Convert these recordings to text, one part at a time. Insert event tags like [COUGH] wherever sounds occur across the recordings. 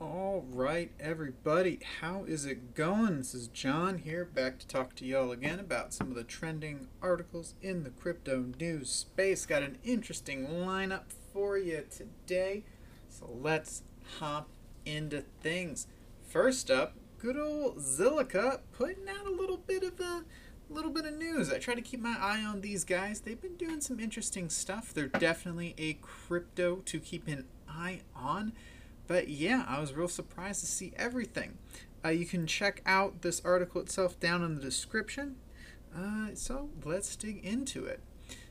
All right, everybody, how is it going? This is John here, back to talk to y'all again about some of the trending articles in the crypto news space. Got an interesting lineup for you today, so let's hop into things. First up, good old Zilliqa putting out a little bit of a little bit of news. I try to keep my eye on these guys. They've been doing some interesting stuff. They're definitely a crypto to keep an eye on. But yeah, I was real surprised to see everything. Uh, you can check out this article itself down in the description. Uh, so let's dig into it.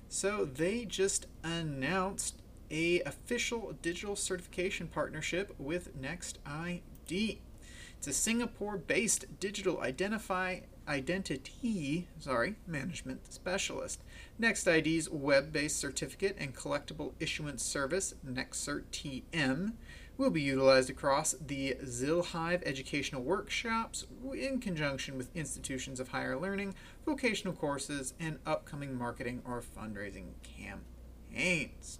So they just announced a official digital certification partnership with NextID. It's a Singapore-based digital identify identity sorry management specialist. Next ID's web-based certificate and collectible issuance service, NextCert TM, will be utilized across the Zilhive educational workshops in conjunction with institutions of higher learning, vocational courses, and upcoming marketing or fundraising campaigns.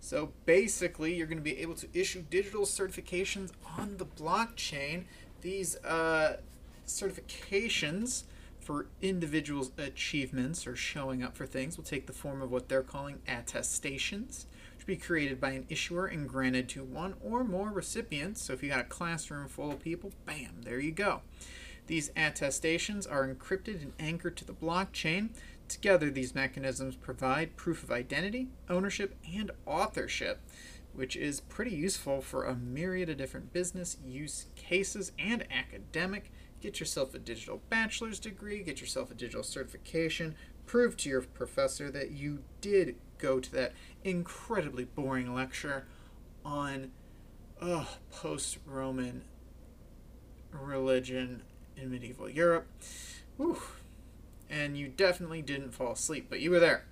So basically, you're going to be able to issue digital certifications on the blockchain. These uh, certifications for individuals' achievements or showing up for things will take the form of what they're calling attestations which be created by an issuer and granted to one or more recipients. So if you got a classroom full of people, bam, there you go. These attestations are encrypted and anchored to the blockchain. Together, these mechanisms provide proof of identity, ownership, and authorship, which is pretty useful for a myriad of different business use cases and academic. Get yourself a digital bachelor's degree, get yourself a digital certification, prove to your professor that you did go to that incredibly boring lecture on oh, post Roman religion in medieval Europe. Whew. And you definitely didn't fall asleep, but you were there.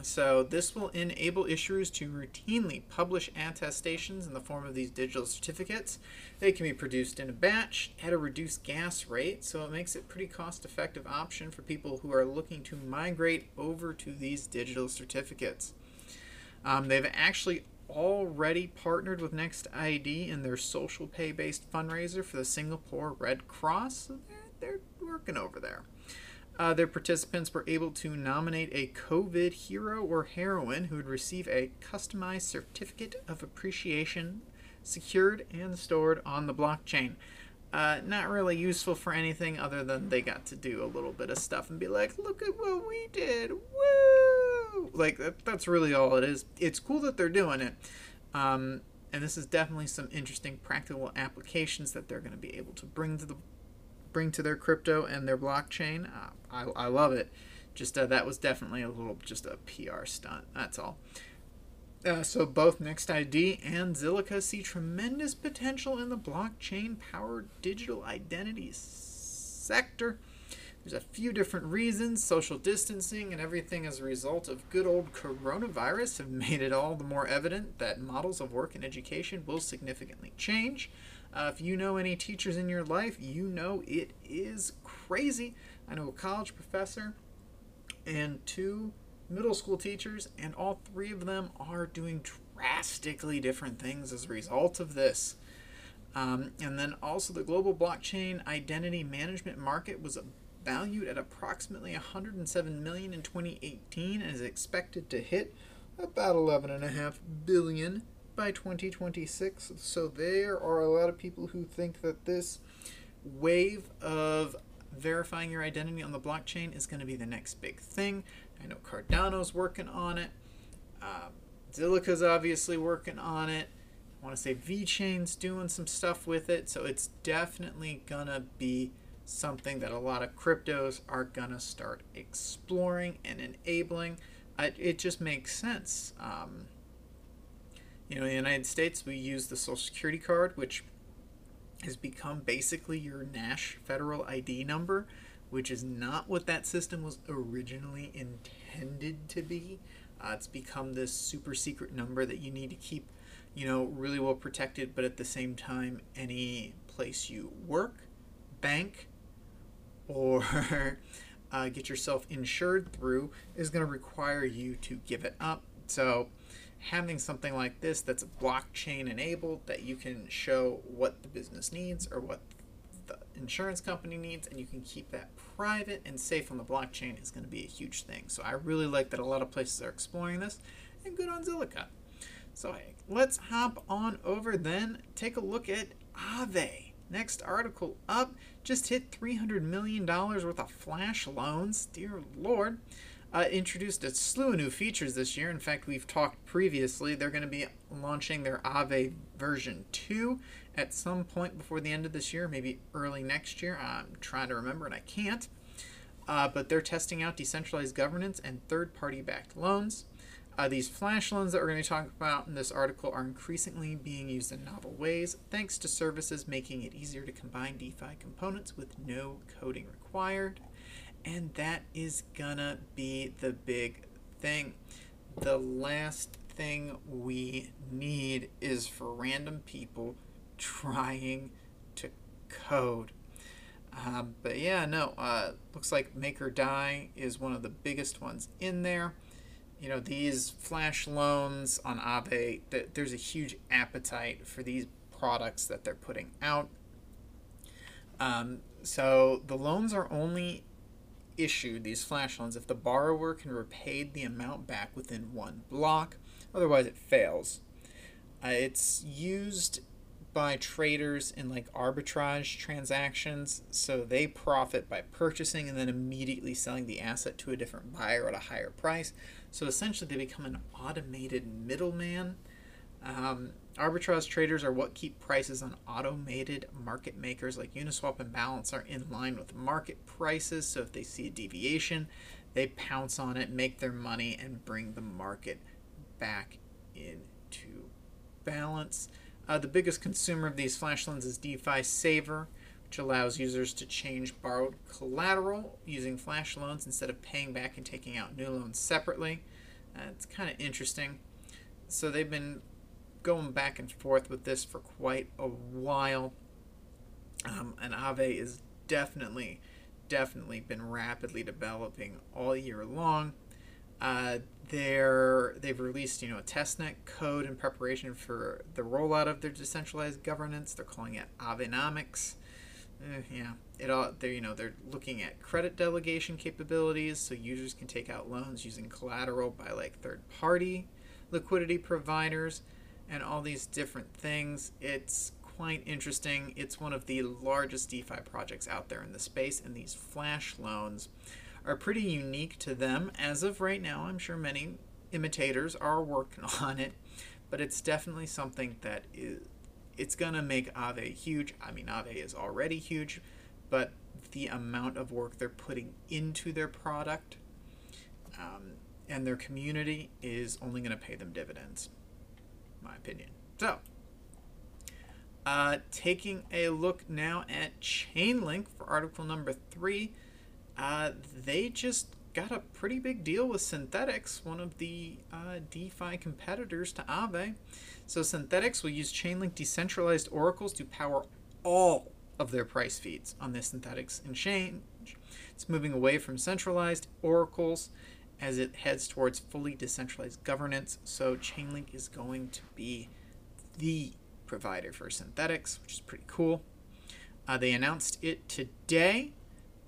So this will enable issuers to routinely publish attestations in the form of these digital certificates. They can be produced in a batch at a reduced gas rate, so it makes it pretty cost-effective option for people who are looking to migrate over to these digital certificates. Um, they've actually already partnered with NextID in their social pay-based fundraiser for the Singapore Red Cross, so they're, they're working over there. Uh, their participants were able to nominate a COVID hero or heroine who would receive a customized certificate of appreciation secured and stored on the blockchain. Uh, not really useful for anything other than they got to do a little bit of stuff and be like, look at what we did. Woo! Like, that, that's really all it is. It's cool that they're doing it. Um, and this is definitely some interesting practical applications that they're going to be able to bring to the bring to their crypto and their blockchain. Uh, I, I love it. Just uh, that was definitely a little just a PR stunt. That's all. Uh, so both NextID and Zilliqa see tremendous potential in the blockchain-powered digital identity sector. There's a few different reasons. Social distancing and everything as a result of good old coronavirus have [LAUGHS] made it all the more evident that models of work and education will significantly change. Uh, if you know any teachers in your life, you know it is crazy. I know a college professor and two middle school teachers, and all three of them are doing drastically different things as a result of this. Um, and then also the global blockchain identity management market was valued at approximately 107 million in 2018 and is expected to hit about 11.5 billion by 2026. So there are a lot of people who think that this wave of verifying your identity on the blockchain is going to be the next big thing. I know Cardano's working on it. Um, Zilliqa's obviously working on it. I want to say VeChain's doing some stuff with it. So it's definitely going to be something that a lot of cryptos are going to start exploring and enabling. I, it just makes sense. Um, you know, in the United States, we use the Social Security card, which has become basically your Nash federal ID number, which is not what that system was originally intended to be. Uh, it's become this super secret number that you need to keep, you know, really well protected, but at the same time, any place you work, bank, or [LAUGHS] uh, get yourself insured through is going to require you to give it up. So having something like this that's blockchain enabled that you can show what the business needs or what the insurance company needs and you can keep that private and safe on the blockchain is going to be a huge thing. So I really like that a lot of places are exploring this and good on Zilliqa. So hey, let's hop on over then, take a look at Aave. Next article up just hit $300 million worth of flash loans. Dear Lord uh, introduced a slew of new features this year. In fact, we've talked previously, they're going to be launching their Aave version 2 at some point before the end of this year, maybe early next year. I'm trying to remember and I can't. Uh, but they're testing out decentralized governance and third party backed loans. Uh, these flash loans that we're going to talk about in this article are increasingly being used in novel ways, thanks to services making it easier to combine DeFi components with no coding required. And that is gonna be the big thing. The last thing we need is for random people trying to code. Um, but yeah, no, uh, looks like MakerDAO is one of the biggest ones in there. You know, these flash loans on Aave, th- there's a huge appetite for these products that they're putting out. Um, so the loans are only issued these flash loans if the borrower can repay the amount back within one block. Otherwise, it fails. Uh, it's used by traders in like arbitrage transactions, so they profit by purchasing and then immediately selling the asset to a different buyer at a higher price. So essentially, they become an automated middleman. Um, Arbitrage traders are what keep prices on automated market makers like Uniswap and Balancer in line with market prices. So if they see a deviation, they pounce on it, make their money, and bring the market back into balance. Uh, the biggest consumer of these flash loans is DeFi Saver, which allows users to change borrowed collateral using flash loans instead of paying back and taking out new loans separately. Uh, it's kind of interesting. So they've been going back and forth with this for quite a while. Um, and Aave is definitely, definitely been rapidly developing all year long. Uh, they're they've released you know a testnet code in preparation for the rollout of their decentralized governance. They're calling it Aavenomics. Uh, yeah, it all they're you know they're looking at credit delegation capabilities so users can take out loans using collateral by like third party liquidity providers and all these different things. It's quite interesting. It's one of the largest DeFi projects out there in the space, and these flash loans are pretty unique to them. As of right now, I'm sure many imitators are working [LAUGHS] on it, but it's definitely something that is it's gonna make Aave huge. I mean, Aave is already huge, but the amount of work they're putting into their product um, and their community is only going to pay them dividends my opinion. So, uh, taking a look now at Chainlink for article number three, uh, they just got a pretty big deal with Synthetix, one of the uh, DeFi competitors to Aave. So Synthetix will use Chainlink decentralized oracles to power all of their price feeds on the Synthetix exchange. It's moving away from centralized oracles as it heads towards fully decentralized governance. So Chainlink is going to be the provider for Synthetix, which is pretty cool. Uh, they announced it today.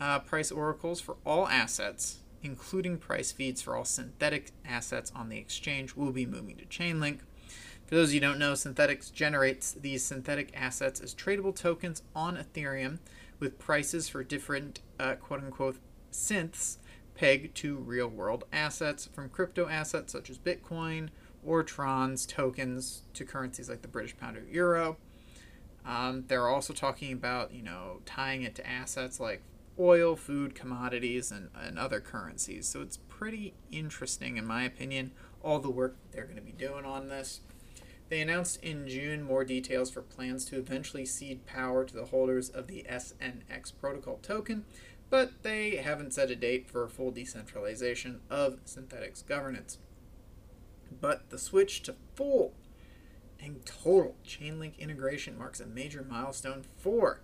Uh, price oracles for all assets, including price feeds for all synthetic assets on the exchange, will be moving to Chainlink. For those of you who don't know, Synthetix generates these synthetic assets as tradable tokens on Ethereum with prices for different uh, quote unquote synths pegged to real world assets, from crypto assets such as Bitcoin or Tron's tokens to currencies like the British pound or euro. Um, they're also talking about, you know, tying it to assets like oil, food, commodities, and, and other currencies. So it's pretty interesting, in my opinion, all the work they're going to be doing on this. They announced in June more details for plans to eventually cede power to the holders of the SNX protocol token, but they haven't set a date for full decentralization of Synthetix governance. But the switch to full and total Chainlink integration marks a major milestone for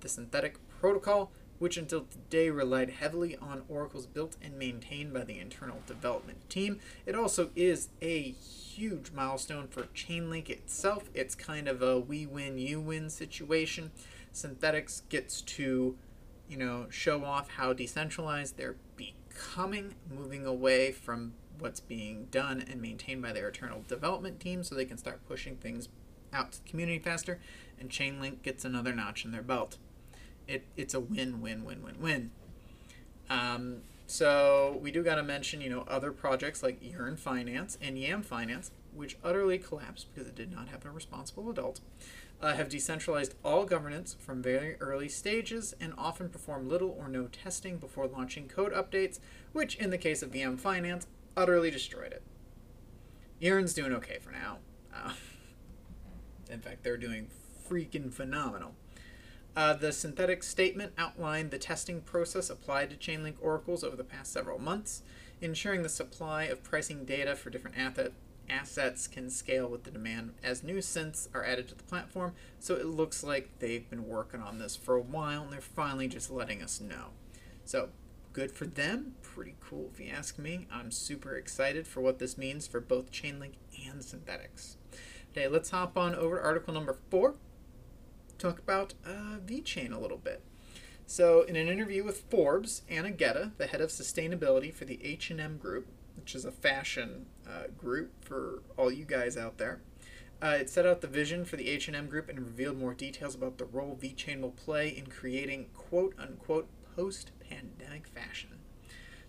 the synthetic protocol, which until today relied heavily on oracles built and maintained by the internal development team. It also is a huge milestone for Chainlink itself. It's kind of a we win, you win situation. Synthetix gets to, you know, show off how decentralized they're becoming, moving away from what's being done and maintained by their internal development team so they can start pushing things out to the community faster, and Chainlink gets another notch in their belt. It, it's a win, win, win, win, win. Um, so we do got to mention, you know, other projects like Yearn Finance and Yam Finance, which utterly collapsed because it did not have a responsible adult, uh, have decentralized all governance from very early stages and often perform little or no testing before launching code updates, which in the case of Yam Finance, utterly destroyed it. Yearn's doing okay for now. Uh, [LAUGHS] in fact, they're doing freaking phenomenal. Uh, the synthetic statement outlined the testing process applied to Chainlink oracles over the past several months, ensuring the supply of pricing data for different assets can scale with the demand as new synths are added to the platform. So it looks like they've been working on this for a while and they're finally just letting us know. So good for them. Pretty cool if you ask me. I'm super excited for what this means for both Chainlink and Synthetix. Okay, let's hop on over to article number four talk about uh, VeChain a little bit. So, in an interview with Forbes, Anna Gedda, the head of sustainability for the H&M Group, which is a fashion uh, group for all you guys out there, uh, it set out the vision for the H&M Group and revealed more details about the role VeChain will play in creating quote-unquote post-pandemic fashion.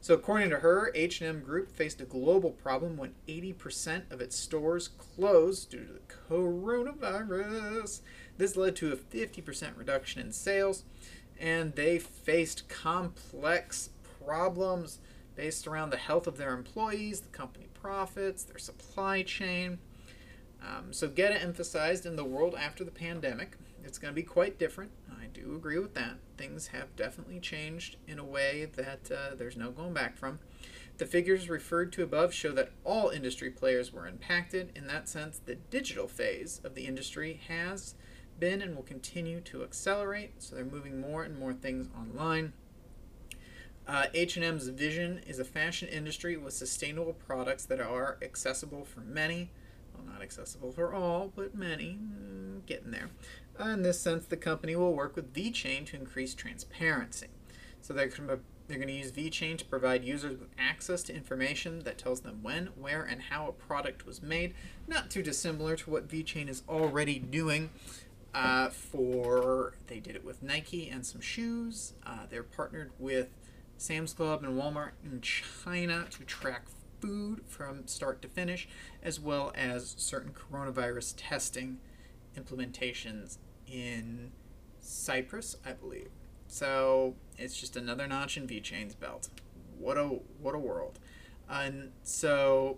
So, according to her, H&M Group faced a global problem when 80% of its stores closed due to the coronavirus. This led to a 50% reduction in sales, and they faced complex problems based around the health of their employees, the company profits, their supply chain. Um, so, Gedda emphasized in the world after the pandemic, it's going to be quite different. I do agree with that. Things have definitely changed in a way that uh, there's no going back from. The figures referred to above show that all industry players were impacted. In that sense, the digital phase of the industry has been and will continue to accelerate. So they're moving more and more things online. Uh, H&M's vision is a fashion industry with sustainable products that are accessible for many. Well, not accessible for all, but many. Mm, getting there. Uh, in this sense, the company will work with VeChain to increase transparency. So they're going to they're going to use VeChain to provide users with access to information that tells them when, where, and how a product was made. Not too dissimilar to what VeChain is already doing uh, for they did it with Nike and some shoes. Uh, they're partnered with Sam's Club and Walmart in China to track food from start to finish, as well as certain coronavirus testing implementations in Cyprus, I believe. So it's just another notch in VeChain's belt. What a what a world! And so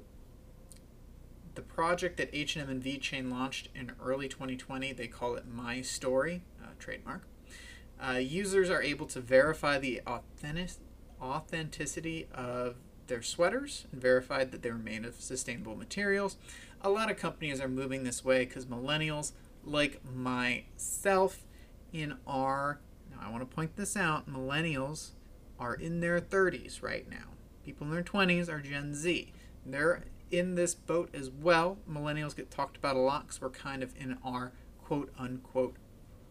the project that H&M and VeChain launched in early 2020, they call it My Story, uh, trademark. Uh, users are able to verify the authentic- authenticity of their sweaters and verified that they were made of sustainable materials. A lot of companies are moving this way because millennials, like myself, in our now I want to point this out, millennials are in their 30s right now. People in their 20s are Gen Z. They're in this boat as well. Millennials get talked about a lot because we're kind of in our quote unquote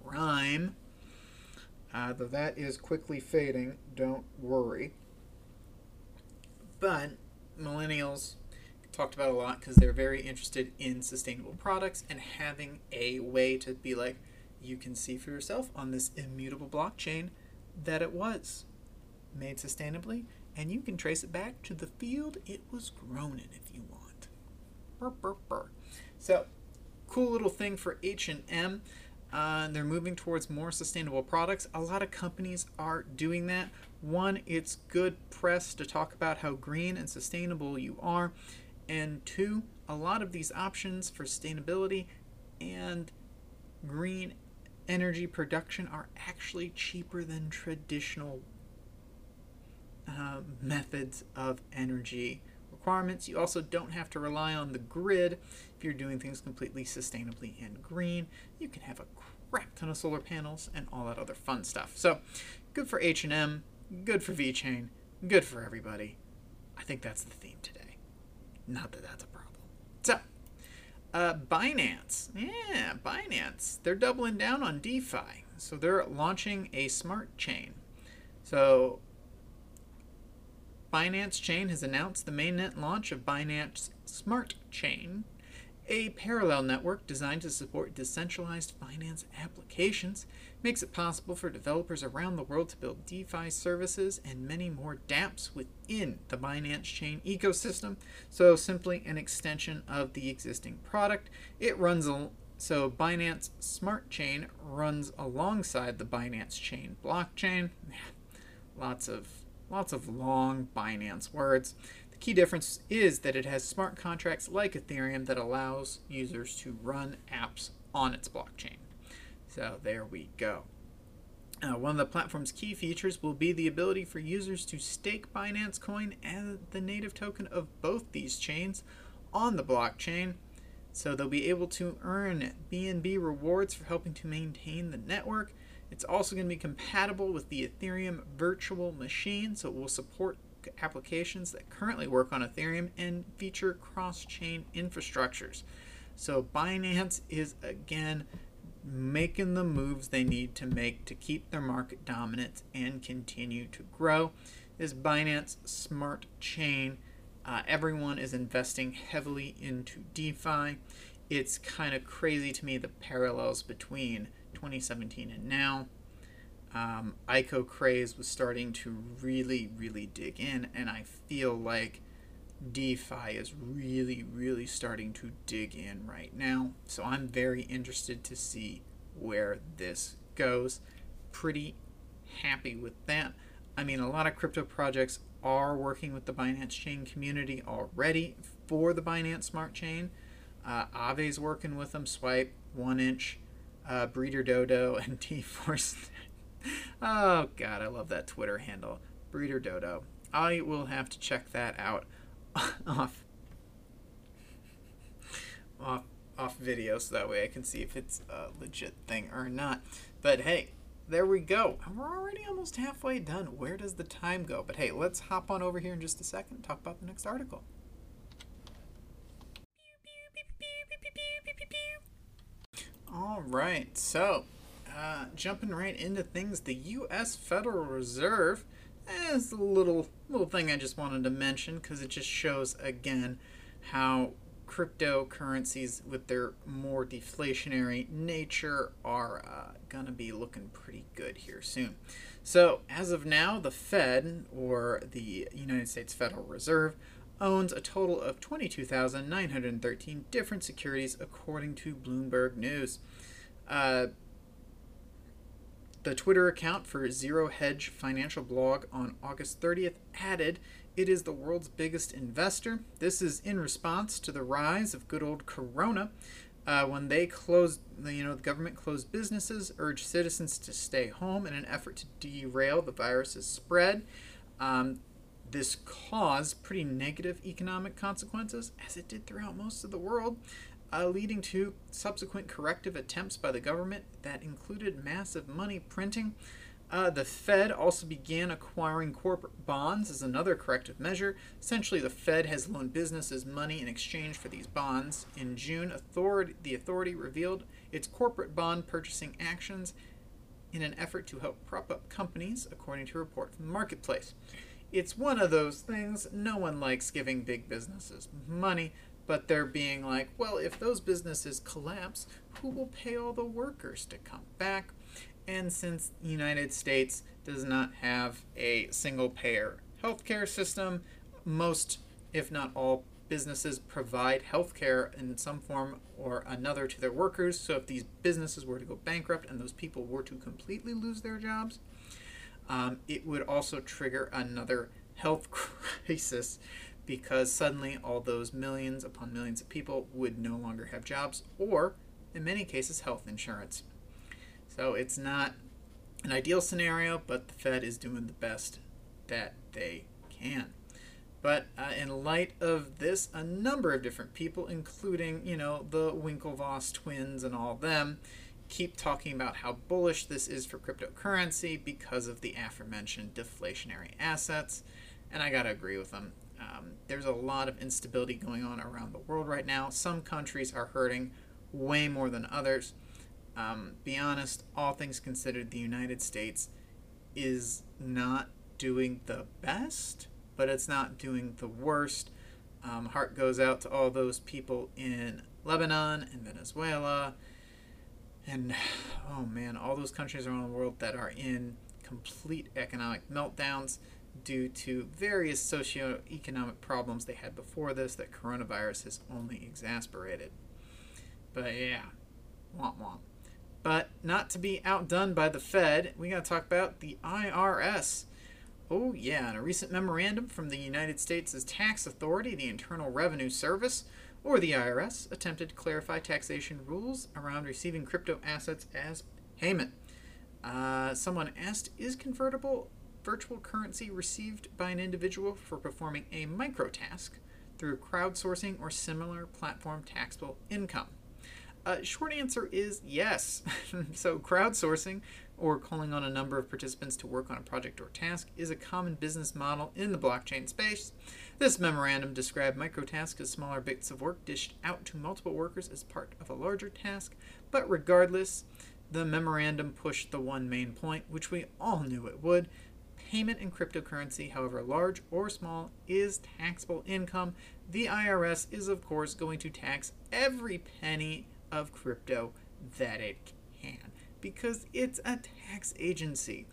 rhyme. Uh, though that is quickly fading, don't worry. But millennials talked about a lot because they're very interested in sustainable products and having a way to be like, you can see for yourself on this immutable blockchain that it was made sustainably and you can trace it back to the field it was grown in if you want. Burr, burr, burr. So, cool little thing for H&M. Uh, they're moving towards more sustainable products. A lot of companies are doing that. One, it's good press to talk about how green and sustainable you are. And two, a lot of these options for sustainability and green energy production are actually cheaper than traditional uh, methods of energy requirements. You also don't have to rely on the grid. If you're doing things completely sustainably and green, you can have a crap ton of solar panels and all that other fun stuff. So, good for H&M, good for VeChain, good for everybody. I think that's the theme today. Not that that's a problem. So, uh, Binance. Yeah, Binance. They're doubling down on DeFi. So they're launching a smart chain. So Binance Chain has announced the mainnet launch of Binance Smart Chain, a parallel network designed to support decentralized finance applications, makes it possible for developers around the world to build DeFi services and many more dApps within the Binance Chain ecosystem. So, simply an extension of the existing product. It runs a so Binance Smart Chain runs alongside the Binance Chain blockchain. [LAUGHS] lots of lots of long Binance words. The key difference is that it has smart contracts like Ethereum that allows users to run apps on its blockchain. So there we go. Uh, one of the platform's key features will be the ability for users to stake Binance Coin as the native token of both these chains on the blockchain. So they'll be able to earn BNB rewards for helping to maintain the network. It's also going to be compatible with the Ethereum virtual machine, so it will support applications that currently work on Ethereum and feature cross chain infrastructures. So Binance is again making the moves they need to make to keep their market dominance and continue to grow. This Binance Smart Chain, uh, everyone is investing heavily into DeFi. It's kind of crazy to me the parallels between 2017 and now um, ICO craze was starting to really, really dig in, and I feel like DeFi is really, really starting to dig in right now. So I'm very interested to see where this goes. Pretty happy with that. I mean, a lot of crypto projects are working with the Binance Chain community already for the Binance Smart Chain. Uh, Aave's working with them, Swipe, 1inch, uh, Breeder Dodo, and [LAUGHS] dForce oh god, I love that Twitter handle, Breeder Dodo. I will have to check that out [LAUGHS] off off off video so that way I can see if it's a legit thing or not. But hey, there we go. And we're already almost halfway done. Where does the time go? But hey, let's hop on over here in just a second and talk about the next article. All right, so uh, jumping right into things, the U.S. Federal Reserve is a little little thing I just wanted to mention because it just shows again how cryptocurrencies with their more deflationary nature are uh, gonna be looking pretty good here soon. So as of now, the Fed or the United States Federal Reserve owns a total of 22,913 different securities according to Bloomberg News. Uh, the Twitter account for Zero Hedge Financial Blog on August 30th added, It is the world's biggest investor. This is in response to the rise of good old Corona. Uh, when they closed, you know, the government closed businesses, urged citizens to stay home in an effort to derail the virus's spread. Um, this caused pretty negative economic consequences, as it did throughout most of the world uh, leading to subsequent corrective attempts by the government that included massive money printing. Uh, the Fed also began acquiring corporate bonds as another corrective measure. Essentially, the Fed has loaned businesses money in exchange for these bonds. In June, authority, the authority revealed its corporate bond purchasing actions in an effort to help prop up companies, according to a report from the marketplace. It's one of those things, no one likes giving big businesses money, but they're being like, well, if those businesses collapse, who will pay all the workers to come back? And since the United States does not have a single payer healthcare system, most, if not all, businesses provide healthcare in some form or another to their workers. So if these businesses were to go bankrupt and those people were to completely lose their jobs, um, it would also trigger another health [LAUGHS] crisis because suddenly all those millions upon millions of people would no longer have jobs or, in many cases, health insurance. So it's not an ideal scenario, but the Fed is doing the best that they can. But uh, in light of this, a number of different people, including, you know, the Winklevoss twins and all them, keep talking about how bullish this is for cryptocurrency because of the aforementioned deflationary assets. And I gotta agree with them. Um, there's a lot of instability going on around the world right now. Some countries are hurting way more than others. Um, be honest, all things considered, the United States is not doing the best, but it's not doing the worst. Um, heart goes out to all those people in Lebanon and Venezuela, and oh man, all those countries around the world that are in complete economic meltdowns due to various socio-economic problems they had before this that coronavirus has only exasperated. But yeah, womp womp. But not to be outdone by the Fed, we got to talk about the IRS. Oh, yeah, in a recent memorandum from the United States' tax authority, the Internal Revenue Service, or the IRS, attempted to clarify taxation rules around receiving crypto assets as payment. Uh, someone asked Is convertible virtual currency received by an individual for performing a microtask through crowdsourcing or similar platform taxable income? Uh, short answer is yes. [LAUGHS] so, crowdsourcing, or calling on a number of participants to work on a project or task, is a common business model in the blockchain space. This memorandum described microtasks as smaller bits of work dished out to multiple workers as part of a larger task, but regardless, the memorandum pushed the one main point, which we all knew it would. Payment in cryptocurrency, however large or small, is taxable income. The IRS is, of course, going to tax every penny of crypto that it can because it's a tax agency.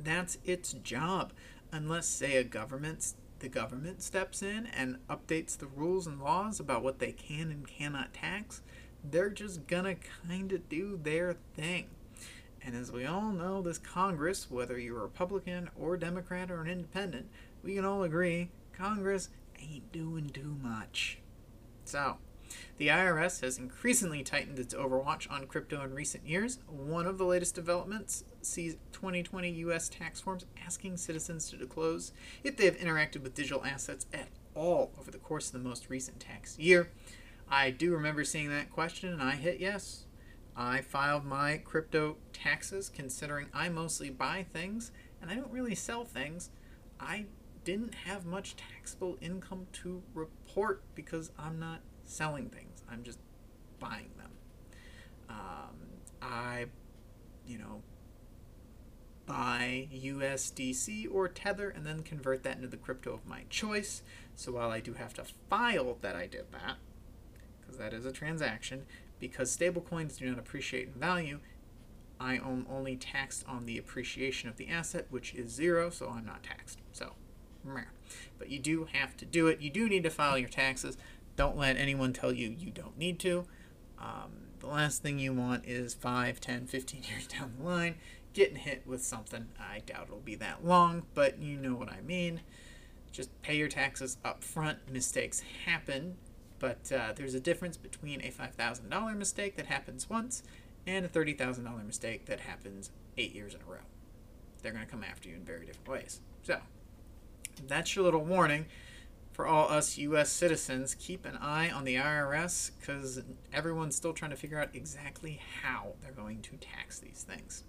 That's its job. Unless, say, a government the government steps in and updates the rules and laws about what they can and cannot tax, they're just gonna kind of do their thing. And as we all know, this Congress, whether you're a Republican or Democrat or an independent, we can all agree Congress ain't doing too much. So, the IRS has increasingly tightened its overwatch on crypto in recent years. One of the latest developments sees 2020 U.S. tax forms asking citizens to disclose if they have interacted with digital assets at all over the course of the most recent tax year. I do remember seeing that question and I hit yes. I filed my crypto taxes considering I mostly buy things and I don't really sell things. I didn't have much taxable income to report because I'm not selling things. I'm just buying them. Um, I, you know, buy USDC or Tether and then convert that into the crypto of my choice. So while I do have to file that I did that, because that is a transaction, because stablecoins do not appreciate in value, I am only taxed on the appreciation of the asset, which is zero, so I'm not taxed. So, meh. but you do have to do it. You do need to file your taxes. Don't let anyone tell you you don't need to. Um, the last thing you want is 5, 10, 15 [LAUGHS] years down the line getting hit with something. I doubt it'll be that long, but you know what I mean. Just pay your taxes up front. Mistakes happen, but uh, there's a difference between a $5,000 mistake that happens once and a $30,000 mistake that happens eight years in a row. They're going to come after you in very different ways. So, that's your little warning for all us U.S. citizens, keep an eye on the IRS because everyone's still trying to figure out exactly how they're going to tax these things.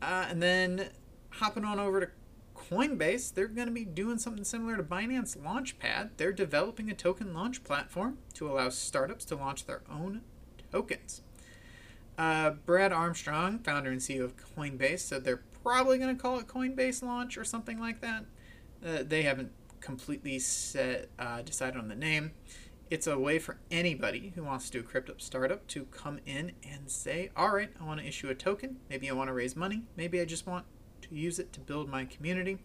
Uh, and then hopping on over to Coinbase, they're going to be doing something similar to Binance Launchpad. They're developing a token launch platform to allow startups to launch their own tokens. Uh, Brad Armstrong, founder and CEO of Coinbase, said they're probably going to call it Coinbase Launch or something like that. Uh, they haven't completely set uh, decided on the name. It's a way for anybody who wants to do a crypto startup to come in and say, all right, I want to issue a token. Maybe I want to raise money. Maybe I just want to use it to build my community.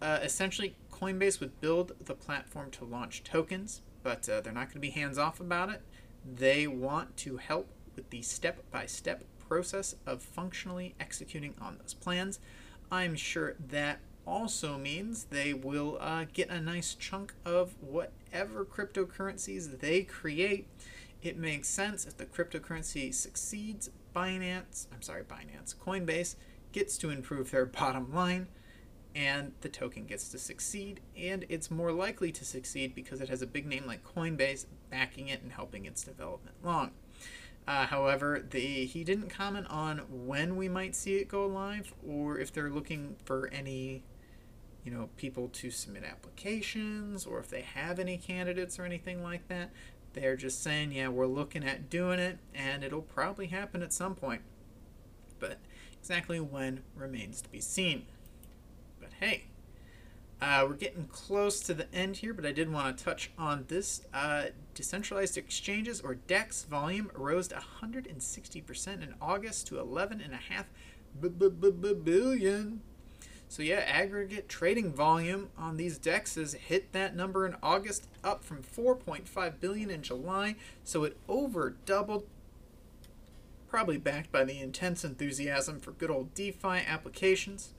Uh, essentially, Coinbase would build the platform to launch tokens, but uh, they're not going to be hands off about it. They want to help with the step by step process of functionally executing on those plans. I'm sure that also means they will uh, get a nice chunk of whatever cryptocurrencies they create. It makes sense if the cryptocurrency succeeds, Binance, I'm sorry, Binance, Coinbase gets to improve their [LAUGHS] bottom line. and the token gets to succeed, and it's more likely to succeed because it has a big name like Coinbase backing it and helping its development along. Uh, however, the, he didn't comment on when we might see it go live or if they're looking for any, you know, people to submit applications or if they have any candidates or anything like that. They're just saying, yeah, we're looking at doing it and it'll probably happen at some point. But exactly when remains to be seen. But hey, uh, we're getting close to the end here, but I did want to touch on this. Uh, decentralized exchanges, or DEX, volume rose 160% in August to 11.5 billion. So yeah, aggregate trading volume on these DEXs hit that number in August, up from 4.5 billion in July. So it over doubled, probably backed by the intense enthusiasm for good old DeFi applications.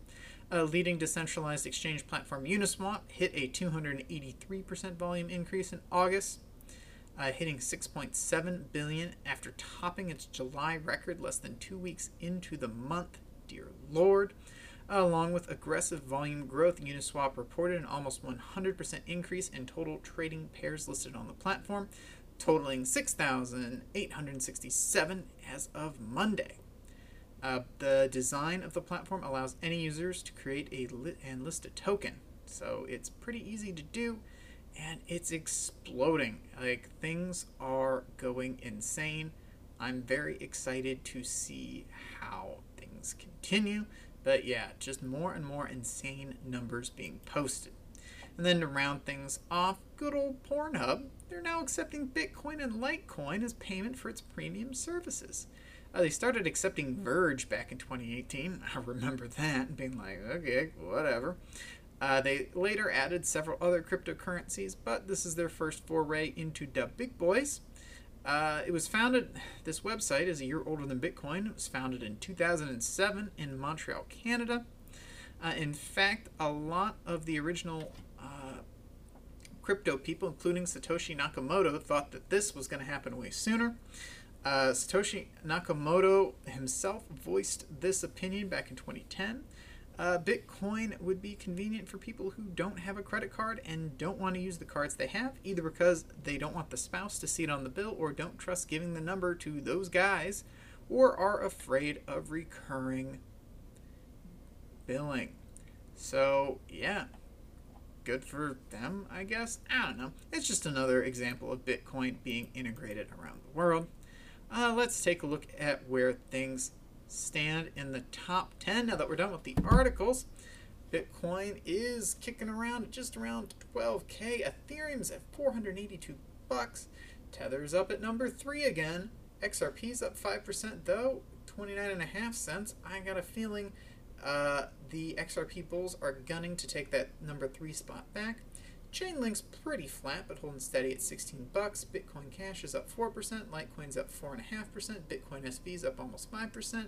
A leading decentralized exchange platform Uniswap hit a 283% volume increase in August, uh, hitting 6.7 billion after topping its July record less than two weeks into the month. Dear Lord. Along with aggressive volume growth, Uniswap reported an almost 100% increase in total trading pairs listed on the platform, totaling 6,867 as of Monday. Uh, the design of the platform allows any users to create a li- and list a token. So it's pretty easy to do and it's exploding. Like things are going insane. I'm very excited to see how things continue. But yeah, just more and more insane numbers being posted. And then to round things off, good old Pornhub, they're now accepting Bitcoin and Litecoin as payment for its premium services. Uh, they started accepting Verge back in 2018. [LAUGHS] I remember that and being like, okay, whatever. Uh, they later added several other cryptocurrencies, but this is their first foray into the big boys. Uh, it was founded, this website is a year older than Bitcoin. It was founded in 2007 in Montreal, Canada. Uh, in fact, a lot of the original uh, crypto people, including Satoshi Nakamoto, thought that this was going to happen way sooner. Uh, Satoshi Nakamoto himself voiced this opinion back in 2010. Uh, Bitcoin would be convenient for people who don't have a credit card and don't want to use the cards they have, either because they don't want the spouse to see it on the bill or don't trust giving the number to those guys, or are afraid of recurring billing. So, yeah, good for them, I guess. I don't know. It's just another example of Bitcoin being integrated around the world. Uh, let's take a look at where things stand in the top 10. Now that we're done with the articles, Bitcoin is kicking around just around 12k. Ethereum's at 482 bucks. Tether's up at number three again. XRP's up 5% though, 29 and a half cents. I got a feeling uh, the XRP bulls are gunning to take that number three spot back. Chainlink's pretty flat, but holding steady at 16 bucks. Bitcoin Cash is up 4%, Litecoin's up 4.5%, Bitcoin SV's up almost 5%,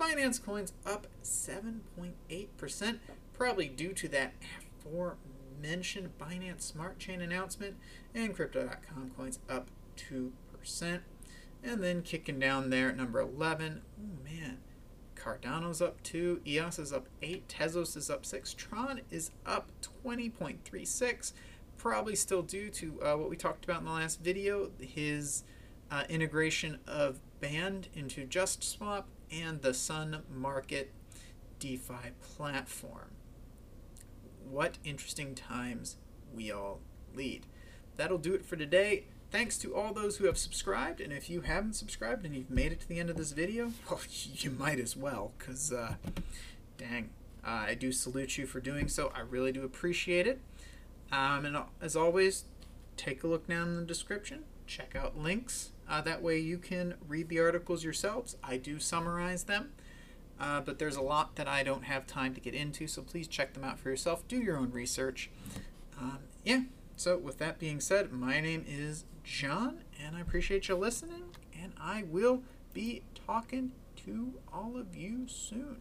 Binance Coin's up 7.8%, probably due to that aforementioned Binance Smart Chain announcement, and Crypto.com coins up 2%. And then kicking down there at number 11, oh man, Cardano's up 2, EOS is up 8, Tezos is up 6, Tron is up 20.36, probably still due to uh, what we talked about in the last video, his uh, integration of Band into JustSwap and the Sun Market DeFi platform. What interesting times we all lead. That'll do it for today. Thanks to all those who have subscribed, and if you haven't subscribed and you've made it to the end of this video, [LAUGHS] well, you might as well, because, uh, dang, uh, I do salute you for doing so. I really do appreciate it. Um, and as always, take a look down in the description, check out links. Uh, that way you can read the articles yourselves. I do summarize them, uh, but there's a lot that I don't have time to get into, so please check them out for yourself. Do your own research. Um, yeah, so with that being said, my name is John, and I appreciate you listening, and I will be talking to all of you soon.